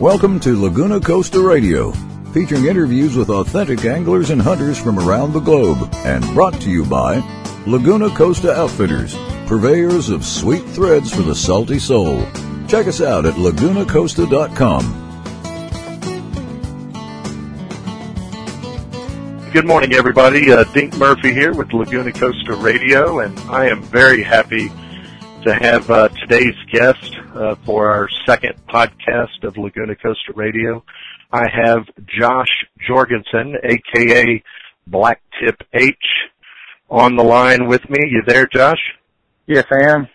Welcome to Laguna Costa Radio, featuring interviews with authentic anglers and hunters from around the globe, and brought to you by Laguna Costa Outfitters, purveyors of sweet threads for the salty soul. Check us out at lagunacosta.com. Good morning, everybody. Uh, Dink Murphy here with Laguna Costa Radio, and I am very happy to have uh, today's guest uh, for our second podcast of Laguna Costa Radio. I have Josh Jorgensen, aka Blacktip H, on the line with me. You there, Josh? Yes, I am.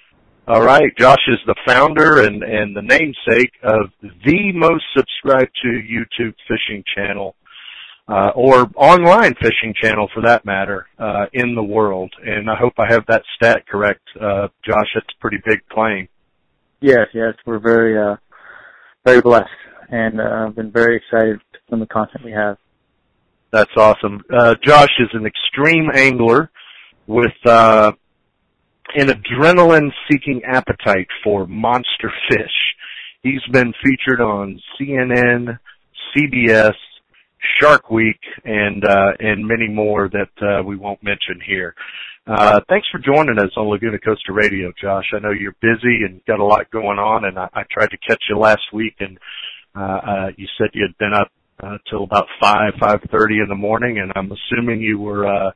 All right. Josh is the founder and, and the namesake of the most subscribed to YouTube fishing channel uh, or online fishing channel for that matter, uh, in the world. And I hope I have that stat correct, uh, Josh. That's a pretty big claim. Yes, yes, we're very, uh, very blessed and, uh, been very excited from the content we have. That's awesome. Uh, Josh is an extreme angler with, uh, an adrenaline seeking appetite for monster fish. He's been featured on CNN, CBS, Shark Week, and uh, and many more that uh, we won't mention here. Uh, thanks for joining us on Laguna Costa Radio, Josh. I know you're busy and got a lot going on, and I, I tried to catch you last week, and uh, uh, you said you had been up uh, till about five five thirty in the morning, and I'm assuming you were uh,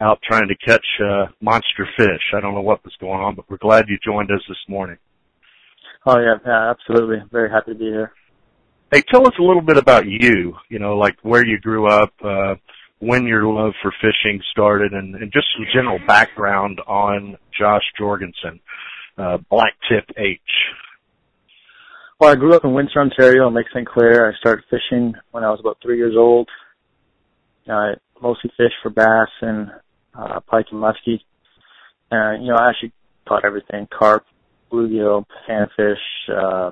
out trying to catch uh, monster fish. I don't know what was going on, but we're glad you joined us this morning. Oh yeah, yeah, absolutely. Very happy to be here. Hey, tell us a little bit about you, you know, like where you grew up, uh, when your love for fishing started, and, and just some general background on Josh Jorgensen, uh, Blacktip H. Well, I grew up in Windsor, Ontario, in Lake St. Clair. I started fishing when I was about three years old. I mostly fished for bass and uh, pike and muskie. And, you know, I actually caught everything, carp, bluegill, panfish, uh,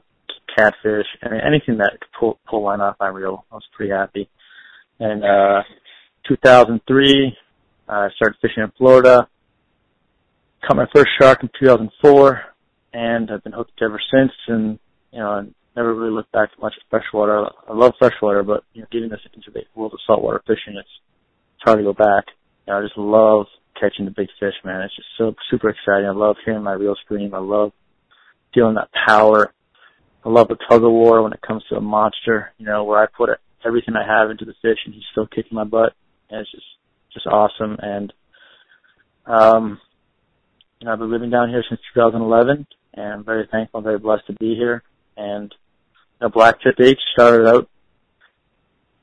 catfish, I mean, anything that could pull, pull line off my reel. I was pretty happy. And, uh, 2003, I started fishing in Florida. Caught my first shark in 2004, and I've been hooked ever since. And you know, I never really looked back much at freshwater. I love freshwater, but you know, getting this into the world of saltwater fishing, it's it's hard to go back. You know, I just love catching the big fish, man. It's just so super exciting. I love hearing my reel scream. I love feeling that power I love the tug of war when it comes to a monster, you know, where I put everything I have into the fish and he's still kicking my butt. And it's just, just awesome. And, um, you know, I've been living down here since 2011 and I'm very thankful, very blessed to be here. And, you know, Blacktip H started out,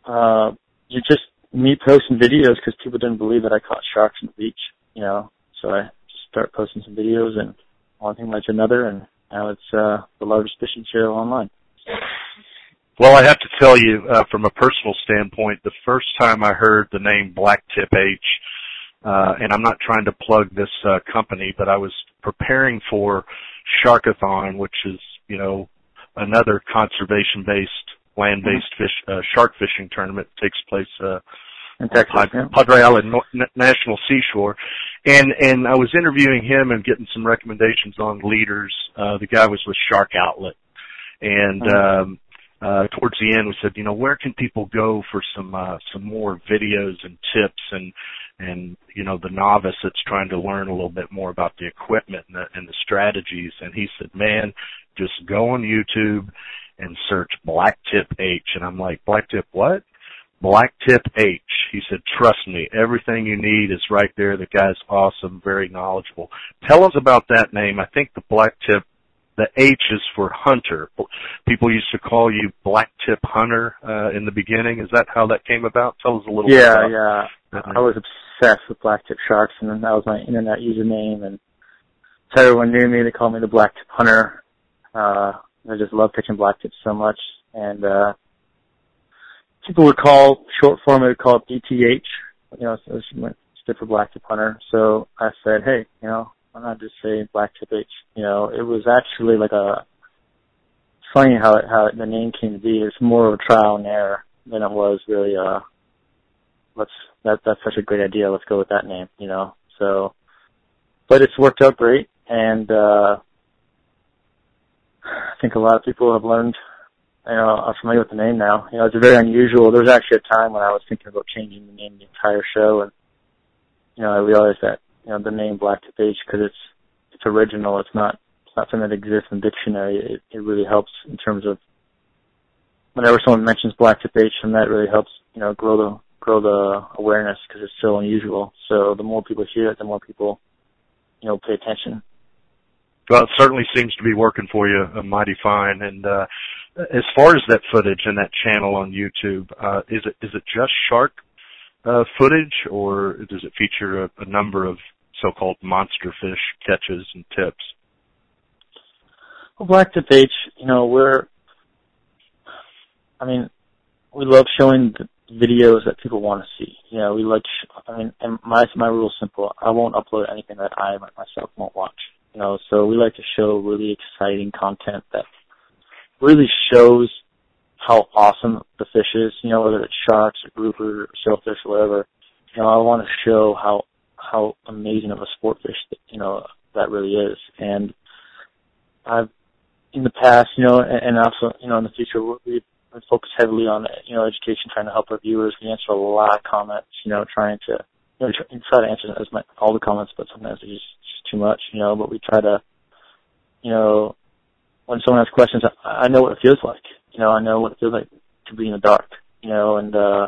uh, you just, me posting videos because people didn't believe that I caught sharks on the beach, you know, so I just start posting some videos and one thing led to another and now it's uh, the largest fishing channel online. Well, I have to tell you, uh, from a personal standpoint, the first time I heard the name Blacktip H, uh, and I'm not trying to plug this uh, company, but I was preparing for Sharkathon, which is, you know, another conservation-based, land-based mm-hmm. fish, uh, shark fishing tournament that takes place, uh, in Texas, Padre, yeah. Padre Island National Seashore, and and I was interviewing him and getting some recommendations on leaders. Uh, the guy was with Shark Outlet, and mm-hmm. um, uh, towards the end we said, you know, where can people go for some uh, some more videos and tips and and you know the novice that's trying to learn a little bit more about the equipment and the, and the strategies. And he said, man, just go on YouTube and search Black Tip H. And I'm like, Black Tip what? Blacktip H. He said, trust me, everything you need is right there. The guy's awesome, very knowledgeable. Tell us about that name. I think the Blacktip, the H is for hunter. People used to call you Blacktip Hunter, uh, in the beginning. Is that how that came about? Tell us a little yeah, bit Yeah, yeah. I was obsessed with Blacktip Sharks and that was my internet username and so everyone knew me. They called me the Blacktip Hunter. Uh, I just love catching blacktips so much and, uh, people would call short form they would call it BTH, you know, so it stood for Blacktip Hunter. So I said, hey, you know, why not just say Blacktip H? You know, it was actually like a funny how it, how it, the name came to be. It's more of a trial and error than it was really. uh Let's that that's such a great idea. Let's go with that name. You know, so but it's worked out great, and uh I think a lot of people have learned you know, are familiar with the name now. You know, it's very unusual. There was actually a time when I was thinking about changing the name of the entire show, and you know, I realized that you know the name Black Tip H because it's it's original. It's not it's not something that exists in dictionary. It it really helps in terms of whenever someone mentions Black Tip H, and that really helps you know grow the grow the awareness because it's so unusual. So the more people hear it, the more people you know pay attention. Well, it certainly seems to be working for you uh, mighty fine. And uh, as far as that footage and that channel on YouTube, uh, is it is it just shark uh, footage, or does it feature a, a number of so-called monster fish catches and tips? Well, Black Tip H, you know, we're, I mean, we love showing the videos that people want to see. You know, we like, I mean, and my my rule is simple. I won't upload anything that I myself won't watch. You know, so we like to show really exciting content that really shows how awesome the fish is, you know, whether it's sharks or grouper or sailfish or whatever. You know, I want to show how how amazing of a sport fish that, you know that really is. And I've in the past, you know, and, also you know in the future we we focus heavily on you know education, trying to help our viewers. We answer a lot of comments, you know, trying to you know try, try to answer as much all the comments, but sometimes just, just too much, you know. But we try to, you know, when someone has questions, I, I know what it feels like you know, I know what it feels like to be in the dark, you know, and uh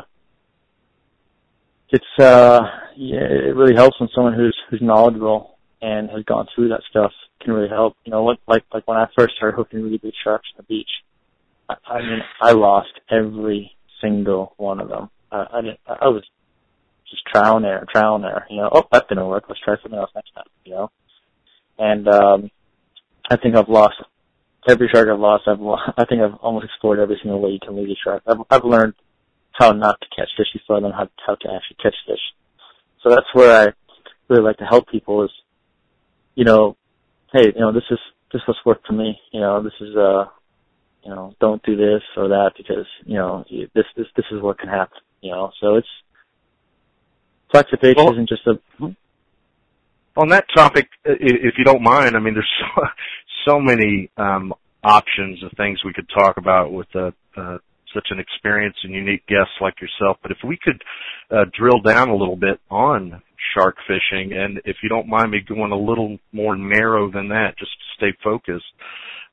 it's uh yeah, it really helps when someone who's who's knowledgeable and has gone through that stuff can really help. You know, what like like when I first started hooking really big sharks on the beach, I, I mean I lost every single one of them. I, I didn't I was just trial and error, trial and error, you know, oh that didn't work, let's try something else next time, you know. And um I think I've lost every shark I've lost, I've I think I've almost explored every single way you can lose a shark. I've I've learned how not to catch fish before I learned how how to actually catch fish. So that's where I really like to help people is, you know, hey, you know, this is this was worked for me. You know, this is uh, you know, don't do this or that because you know this this this is what can happen. You know, so it's flexibility well, isn't just a hmm? on that topic, if you don't mind, I mean, there's so, so many um, options of things we could talk about with uh, uh, such an experienced and unique guest like yourself. But if we could uh, drill down a little bit on shark fishing, and if you don't mind me going a little more narrow than that, just to stay focused,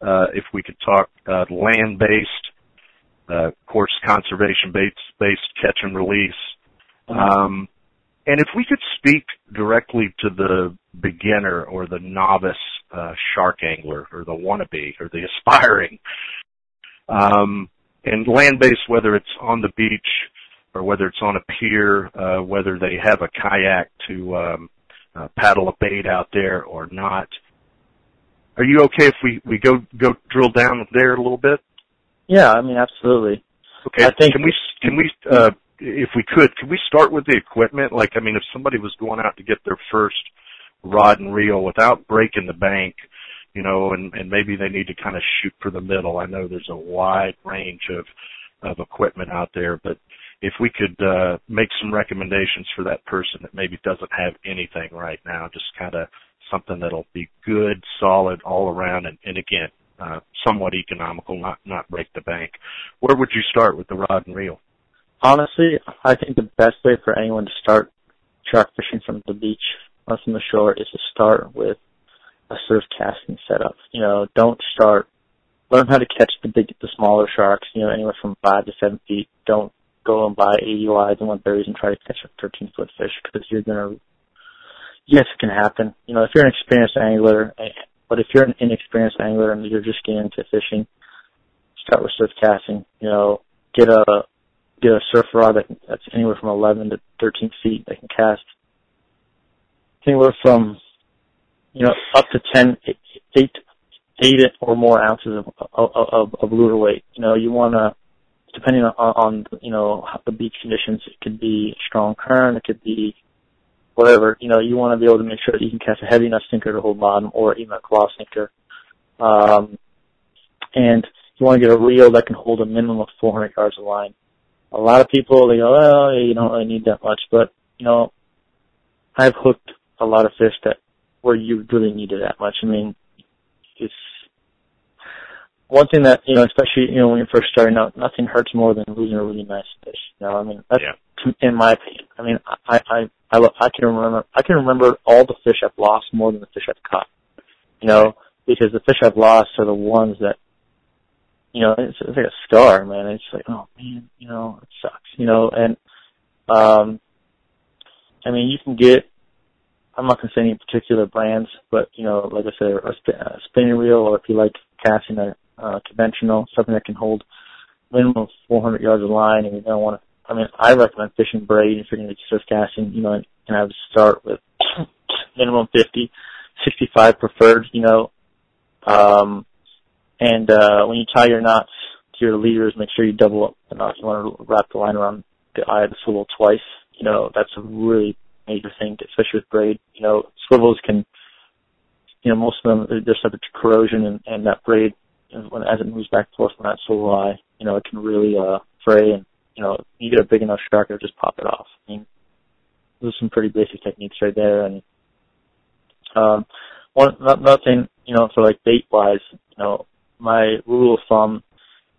uh, if we could talk uh, land-based, uh, course conservation-based based catch and release. Mm-hmm. Um, and if we could speak directly to the beginner or the novice uh, shark angler or the wannabe or the aspiring, um, and land-based, whether it's on the beach or whether it's on a pier, uh, whether they have a kayak to um, uh, paddle a bait out there or not. Are you okay if we, we go go drill down there a little bit? Yeah, I mean absolutely. Okay. I think can we can we uh, if we could, could we start with the equipment? Like, I mean, if somebody was going out to get their first rod and reel without breaking the bank, you know, and, and maybe they need to kind of shoot for the middle. I know there's a wide range of, of equipment out there, but if we could, uh, make some recommendations for that person that maybe doesn't have anything right now, just kind of something that'll be good, solid all around and, and again, uh, somewhat economical, not, not break the bank. Where would you start with the rod and reel? Honestly, I think the best way for anyone to start shark fishing from the beach or from the shore is to start with a surf casting setup. You know, don't start. Learn how to catch the big, the smaller sharks. You know, anywhere from five to seven feet. Don't go and buy 80 wides and 130s and try to catch a 13 foot fish because you're gonna. Yes, it can happen. You know, if you're an experienced angler, eh, but if you're an inexperienced angler and you're just getting into fishing, start with surf casting. You know, get a get a surf rod that, that's anywhere from 11 to 13 feet that can cast anywhere from, you know, up to 10, 8, 8 or more ounces of, of, of, of lure weight. You know, you want to, depending on, on, you know, the beach conditions, it could be strong current, it could be whatever, you know, you want to be able to make sure that you can cast a heavy enough sinker to hold bottom or even a claw sinker. Um, and you want to get a reel that can hold a minimum of 400 yards of line a lot of people they go, well, you don't really need that much, but you know, I've hooked a lot of fish that where you really needed that much. I mean, it's one thing that you know, especially you know when you're first starting out, nothing hurts more than losing a really nice fish. You know, I mean, that's Yeah. in my opinion. I mean, I I I, lo- I can remember I can remember all the fish I've lost more than the fish I've caught. You know, because the fish I've lost are the ones that, you know, it's, it's like a scar, man. It's like, oh man, you know, it sucks. You know, and um, I mean, you can get. I'm not going to say any particular brands, but you know, like I said, a, sp- a spinning reel, or if you like casting a uh, conventional, something that can hold minimum 400 yards of line, and you don't want to. I mean, I recommend fishing braid if you're going to surf casting. You know, and, and I would start with minimum 50, 65 preferred. You know, um, and uh, when you tie your knots to your leaders, make sure you double up the knot. You want to wrap the line around the eye of the swivel twice. You know, that's a really major thing, especially with braid. You know, swivels can, you know, most of them they're subject to corrosion, and, and that braid, when as it moves back and forth from that swivel eye, you know, it can really uh, fray, and you know, you get a big enough shark, it'll just pop it off. I mean, those are some pretty basic techniques right there, and um, one another thing, you know, for like bait wise, you know, my rule of thumb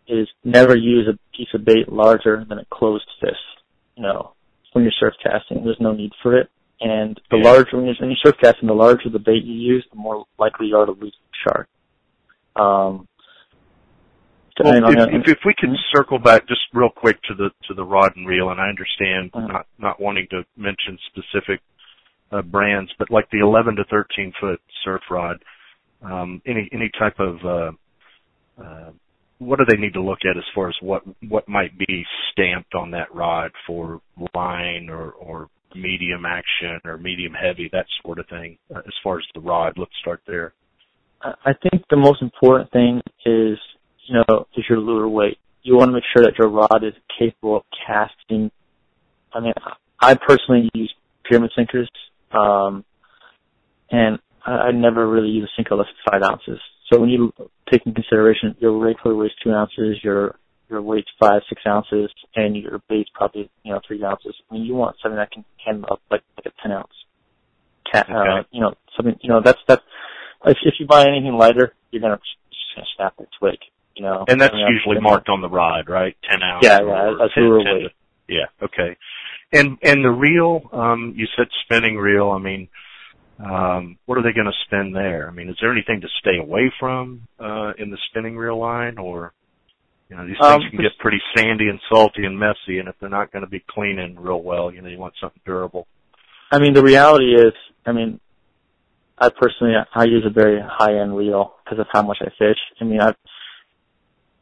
is never use a piece of bait larger than a closed fist. You know, when you're surf casting, there's no need for it. And the Yeah. larger when you're, when you're surf casting, the larger the bait you use, the more likely you are to lose the shark. Um, Well, if, if, if we can circle back just real quick to the to the rod and reel, and I understand Mhm. not not wanting to mention specific uh, brands, but like the 11 to 13 foot surf rod, um, any any type of uh, uh, what do they need to look at as far as what what might be stamped on that rod for line or or medium action or medium heavy that sort of thing uh, as far as the rod let's start there I think the most important thing is, you know, is your lure weight. You want to make sure that your rod is capable of casting. I mean, I personally use pyramid sinkers, um, and I never really use a sinker less than five ounces. So when you take in consideration your regular weighs two ounces, your your weight's five, six ounces, and your bait's probably you know three ounces. I mean, you want something that can handle up like like a ten ounce cat. Uh, Okay. you know, something. You know, that's that's if if you buy anything lighter, you're gonna just gonna snap the twig. You know, and that's I mean, usually marked on the rod right 10 ounce Yeah, yeah, that's 10, lure weight. to- yeah okay and and the reel um you said spinning reel i mean um what are they going to spin there i mean is there anything to stay away from uh in the spinning reel line or you know these Um, things can get pretty sandy and salty and messy and if they're not going to be cleaning real well you know you want something durable I mean, the reality is, I mean, I personally I use a very high end reel because of how much I fish. I mean, I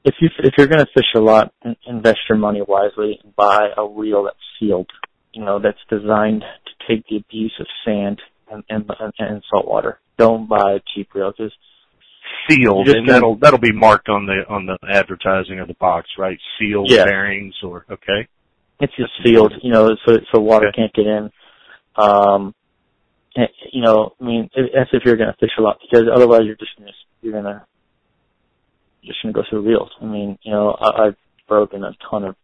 if you if you're going to fish a lot, invest your money wisely and buy a reel that's sealed. You know, that's designed to take the abuse of sand and and, and, and salt water. Don't buy cheap because sealed just and that'll that'll be marked on the on the advertising of the box right sealed Yeah. bearings or okay it's just sealed. You know, so so water Okay. can't get in. Um, and, you know, I mean, that's if you're going to fish a lot because otherwise you're just going to you're going to just going to go through reels. I mean, you know, I, I've broken a ton of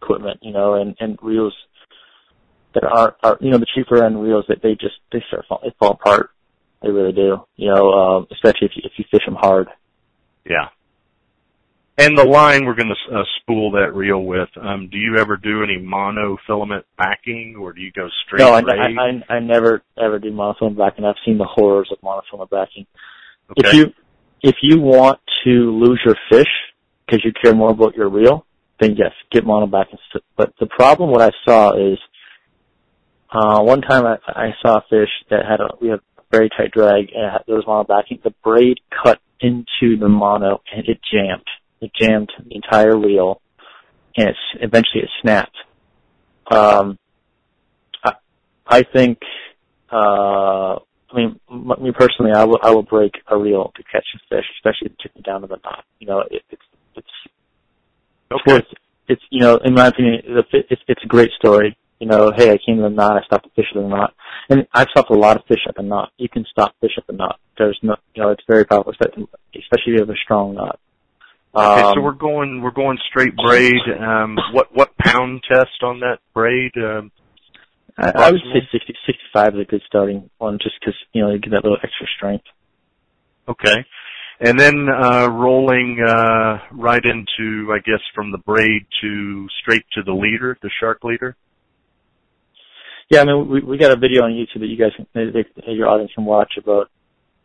equipment, you know, and and reels that are are you know the cheaper end reels that they just they start fall, they fall apart. They really do. You know, um, especially if you if you fish them hard. Yeah. And the line we're going to uh, spool that reel with. Um, do you ever do any monofilament backing, or do you go straight No, I. I I I never ever do monofilament backing. I've seen the horrors of monofilament backing. okay. If you if you want to lose your fish because you care more about your reel, then yes, get mono back. and st- But the problem, what I saw is, uh, one time I, I saw a fish that had a we had a very tight drag and it was mono backing. The braid cut into the mono and it jammed. It jammed the entire reel, and it's eventually it snapped. Um, I, I think. Uh, I mean, me personally, I will I will break a reel to catch a fish, especially to take it down to the knot. You know, it, it's it's it's okay. worth. It's you know, in my opinion, the it's it's a great story. You know, hey, I came to the knot, I stopped the fish at the knot, and I've stopped a lot of fish at the knot. You can stop fish at the knot. There's no, you know, it's very powerful, especially especially if you have a strong knot. Okay, so Um, we're going we're going straight braid. Um, what what pound test on that braid? Um, I, I would say approximately? 60, 65 is a good starting one, just because you know you get that little extra strength. okay. and then uh, rolling uh, right into, I guess, from the braid to straight to the leader, the shark leader. Yeah, I mean, we we got a video on YouTube that you guys, can, they, your audience can watch about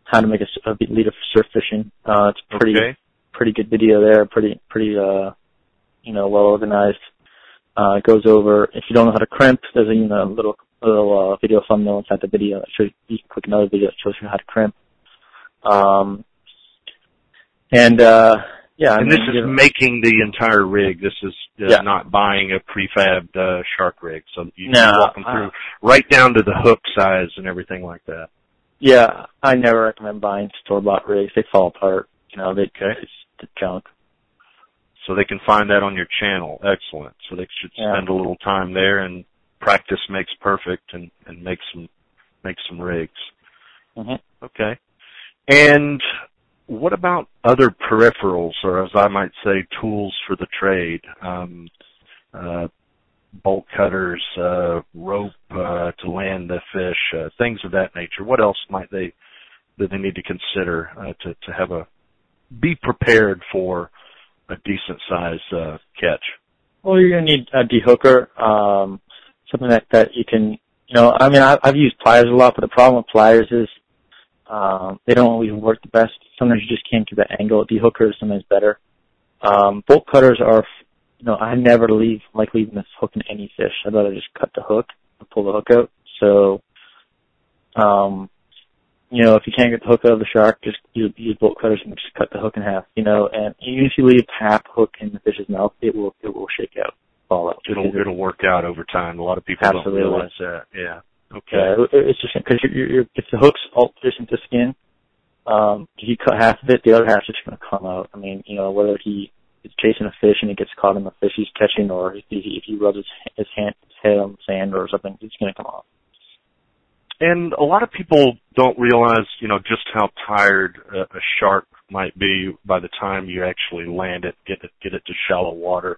how to make a, a leader for surf fishing. Uh, it's pretty okay. pretty good video there. Pretty pretty uh, you know, well organized. Uh, it goes over if you don't know how to crimp. There's a you know little little uh, video thumbnail inside the video. That shows you can click another video that shows you how to crimp. Um, and uh, yeah, and mean, this is you know, making the entire rig. This is uh, Yeah. not buying a prefabbed uh, shark rig. So you No, can walk them through right down to the hook size and everything like that. yeah. I never recommend buying store bought rigs. They fall apart. You know, they Okay. it's the junk. So they can find that on your channel. Excellent. So they should Yeah. spend a little time there and practice makes perfect and, and make some make some rigs. hmm Okay. And what about other peripherals, or as I might say, tools for the trade? Um, uh, bolt cutters, uh, rope uh, to land the fish, things of that nature. What else might they that they need to consider to have a be prepared for a decent size catch? Well, you're gonna need a dehooker, um, something that that you can, you know. I mean, I've used pliers a lot, but the problem with pliers is um, they don't always work the best. Sometimes you just can't get the angle. Dehooker is sometimes better. Um, bolt cutters are, you know, I never leave like leaving this hook in any fish. I'd rather just cut the hook and pull the hook out. So, um, you know, if you can't get the hook out of the shark, just use, use bolt cutters and just cut the hook in half. You know, and even if you leave half hook in the fish's mouth, it will it will shake out, fall out. It'll it'll work out over time. A lot of people Absolutely. don't realize that. Yeah. Okay. Yeah, it's just because you're, you're, if the hook's all adjacent to skin, um, you cut half of it, the other half's just going to come out. I mean, you know, whether he is chasing a fish and it gets caught in the fish he's catching, or if he, if he rubs his, his hand, his head on the sand or something, it's going to come off. And a lot of people don't realize, you know, just how tired a, a shark might be by the time you actually land it, get it, get it to shallow water.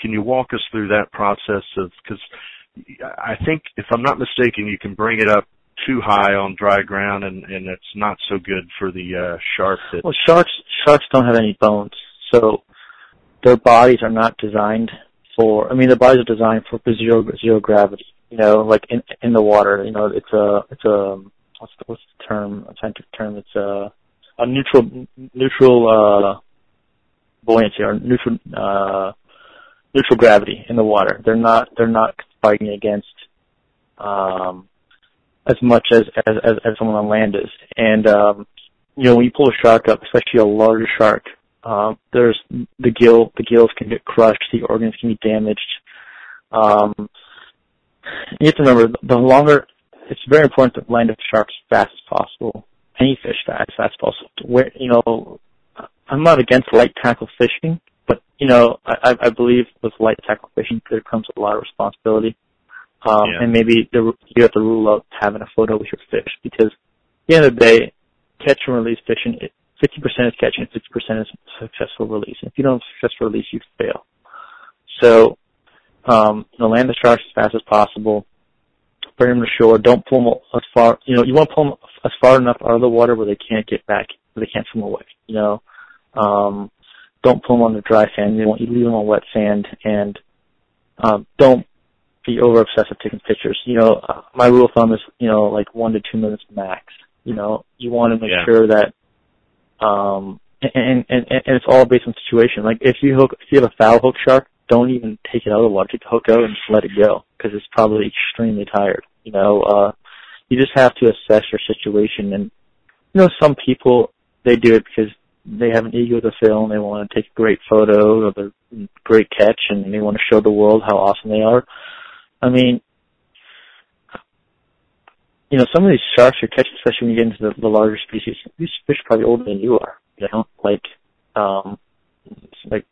Can you walk us through that process of, cause I think if I'm not mistaken, you can bring it up too high on dry ground and, and it's not so good for the, uh, shark that, Well, sharks sharks don't have any bones, so their bodies are not designed for. I mean, their bodies are designed for zero zero gravity. You know, like in in the water. You know, it's a it's a what's the, what's the term? A scientific term. It's a a neutral neutral uh buoyancy or neutral uh neutral gravity in the water. They're not they're not fighting against um as much as as as, someone on land is. And um you know, when you pull a shark up, especially a larger shark, um, there's the gill, the gills can get crushed, the organs can be damaged. Um, you have to remember, the longer, it's very important to land a shark as fast as possible. Any fish fast, as fast as possible. Where, you know, I'm not against light tackle fishing, but, you know, I, I believe with light tackle fishing there comes a lot of responsibility. Um, Yeah. and maybe the, you have to rule out having a photo with your fish because at the end of the day, catch and release fishing, 50% is catching, 50% is successful release. If you don't have successful release, you fail. So, um, you know, land the sharks as fast as possible. Bring them to shore. Don't pull them as far, you know, you want to pull them as far enough out of the water where they can't get back, where they can't swim away, you know. Um, don't pull them on the dry sand. You want you leave them on wet sand and, um, don't be over obsessed with taking pictures. You know, uh, my rule of thumb is, you know, like one to two minutes max. You know, you want to make Yeah. sure that um and, and and and it's all based on situation. Like if you hook if you have a foul hook shark, don't even take it out of the water. Take the hook out and just let it go because it's probably extremely tired. You know, uh you just have to assess your situation and you know some people they do it because they have an ego to fill and they want to take a great photo of a great catch and they want to show the world how awesome they are. I mean, you know, some of these sharks you're catching, especially when you get into the, the larger species, these fish are probably older than you are. You know, like, um, like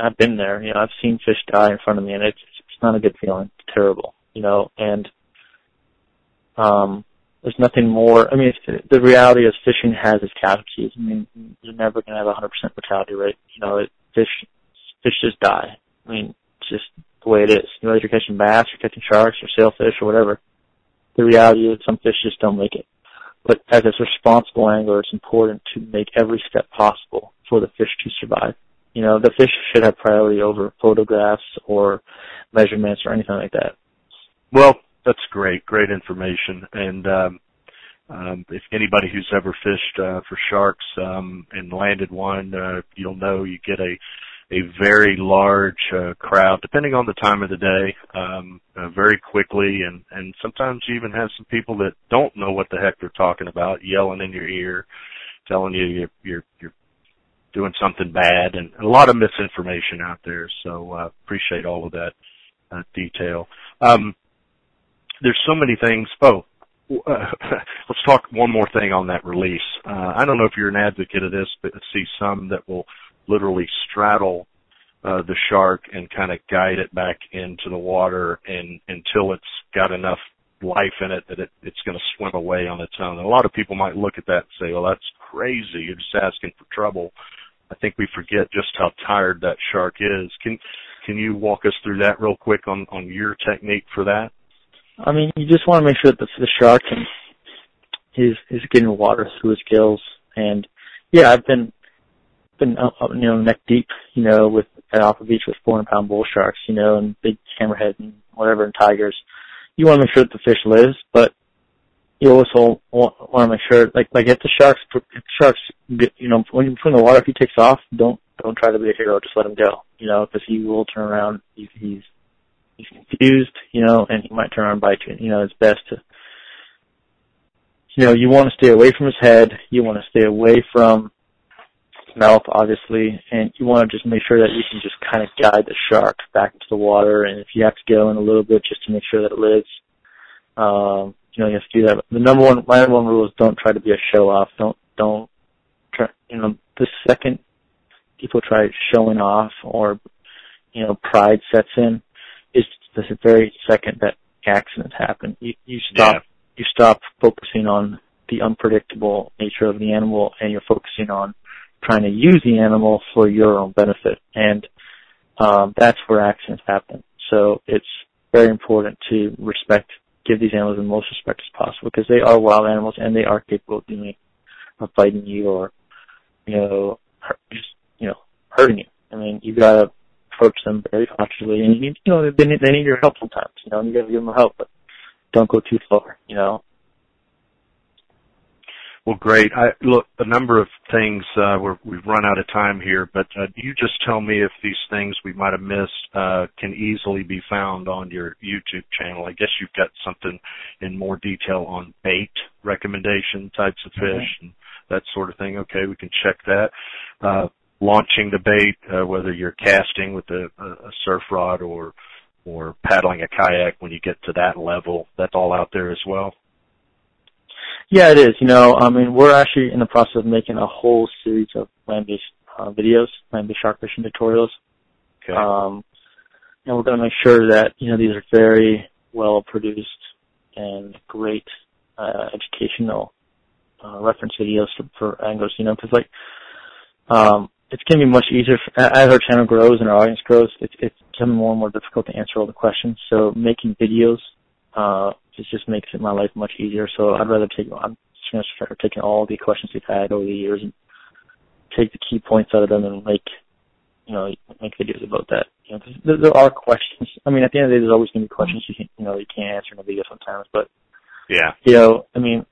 I've been there. You know, I've seen fish die in front of me, and it's it's not a good feeling. It's terrible. You know, and um, there's nothing more. I mean, it's, the reality is fishing has its casualties. I mean, you're never going to have a 100% mortality rate. You know, it, fish fish just die. I mean, just the way it is. You know, whether you're catching bass, or catching sharks, or sailfish, or whatever the reality is some fish just don't make it. But as a responsible angler, it's important to make every step possible for the fish to survive. You know, the fish should have priority over photographs or measurements or anything like that. Well, that's great, great information. And um, um, if anybody who's ever fished uh, for sharks um, and landed one, uh, you'll know you get a a very large uh, crowd, depending on the time of the day, um, uh, very quickly, and and sometimes you even have some people that don't know what the heck they're talking about, yelling in your ear, telling you you're you're, you're doing something bad, and a lot of misinformation out there. So uh, appreciate all of that uh, detail. Um, there's so many things. Oh, uh, let's talk one more thing on that release. Uh, I don't know if you're an advocate of this, but I see some that will literally straddle uh, the shark and kind of guide it back into the water and until it's got enough life in it that it, it's going to swim away on its own. And a lot of people might look at that and say, "Well, that's crazy. You're just asking for trouble." I think we forget just how tired that shark is. Can can you walk us through that real quick on on your technique for that? I mean, you just want to make sure that the, the shark is is getting water through his gills. And yeah, I've been been you know neck deep, you know, with at Alpha Beach with 400 pound bull sharks, you know, and big hammerhead and whatever and tigers. You want to make sure that the fish lives, but you also want, want to make sure, like like if the sharks if the sharks, you know, when you put in the water, if he takes off, don't don't try to be a hero, just let him go, you know, because he will turn around. He's he's he's confused, you know, and he might turn around and bite you. You know, it's best to, you know, you want to stay away from his head. You want to stay away from mouth, obviously, and you want to just make sure that you can just kind of guide the shark back into the water. And if you have to go in a little bit just to make sure that it lives, um, you know, you have to do that. The number one, my number one rule is don't try to be a show off. Don't, don't try, you know, the second people try showing off or, you know, pride sets in, is the very second that accidents happen. You, you stop, yeah. you stop focusing on the unpredictable nature of the animal and you're focusing on trying to use the animal for your own benefit. And, um, that's where accidents happen. So it's very important to respect, give these animals the most respect as possible because they are wild animals and they are capable of doing, of fighting you or, you know, just, you know, hurting you. I mean, you gotta approach them very cautiously, and you need, you know, they need, they need your help sometimes, you know, and you gotta give them help, but don't go too far, you know. Well, great. I, look, a number of things, uh, we're, we've run out of time here, but uh, you just tell me if these things we might have missed uh, can easily be found on your YouTube channel. I guess you've got something in more detail on bait recommendation types of fish mm-hmm. and that sort of thing. Okay, we can check that. Uh, launching the bait, uh, whether you're casting with a, a surf rod or or paddling a kayak when you get to that level. That's all out there as well. Yeah, it is. You know, I mean, we're actually in the process of making a whole series of land-based uh, videos, land-based shark fishing tutorials. Okay. Um, and we're going to make sure that you know these are very well produced and great uh, educational uh, reference videos for, for anglers. You know, because like um, it's going to be much easier for, as our channel grows and our audience grows. It's it's becoming more and more difficult to answer all the questions. So making videos uh, it just makes it my life much easier. So I'd rather take I'm just to start taking all the questions we've had over the years and take the key points out of them and make you know make videos about that. You know, there, there are questions. I mean, at the end of the day, there's always going to be questions you can you know you can't answer in a video sometimes. But yeah, you know, I mean,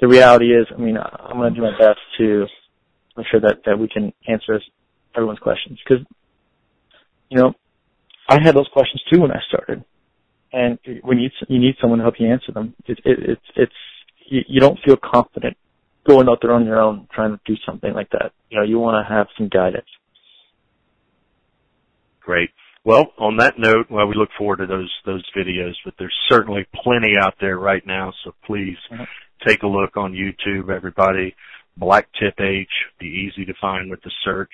the reality is, I mean, I'm going to do my best to make sure that, that we can answer everyone's questions. Because, you know, I had those questions too when I started. And when you you need someone to help you answer them, it, it, it's it's you, you don't feel confident going out there on your own trying to do something like that. You know, you want to have some guidance. Great. Well, on that note, well, we look forward to those those videos, but there's certainly plenty out there right now. So please mm-hmm. take a look on YouTube, everybody. Blacktip H, be easy to find with the search.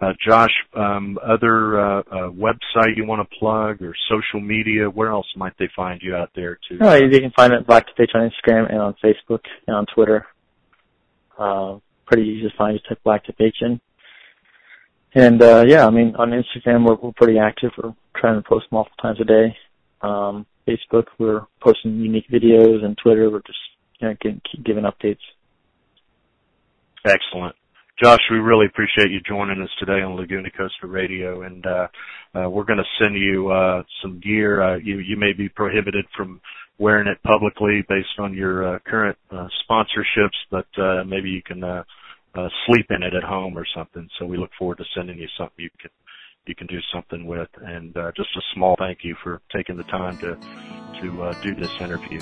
Uh, Josh, um, other uh, uh, website you want to plug or social media? Where else might they find you out there too? Oh, you can find it Blacktip H on Instagram and on Facebook and on Twitter. Uh, pretty easy to find. Just type Blacktip H in. And uh, yeah, I mean on Instagram we're, we're pretty active. We're trying to post multiple times a day. Um, Facebook we're posting unique videos, and Twitter we're just you know, keep giving updates. Excellent. Josh, we really appreciate you joining us today on Laguna Costa Radio, and uh, uh, we're going to send you uh, some gear. Uh, you you may be prohibited from wearing it publicly based on your uh, current uh, sponsorships, but uh, maybe you can uh, uh, sleep in it at home or something. So we look forward to sending you something you can you can do something with, and uh, just a small thank you for taking the time to to uh, do this interview.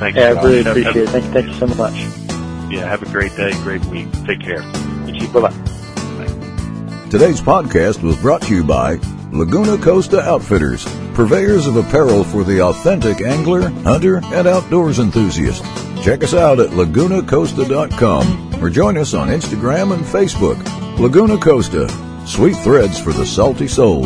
Thanks. Yeah, I really appreciate it. Thank, thank you so much. Yeah, have a great day, great week. Take care. You. Bye bye. Today's podcast was brought to you by Laguna Costa Outfitters, purveyors of apparel for the authentic angler, hunter, and outdoors enthusiast. Check us out at lagunacosta.com or join us on Instagram and Facebook. Laguna Costa, sweet threads for the salty soul.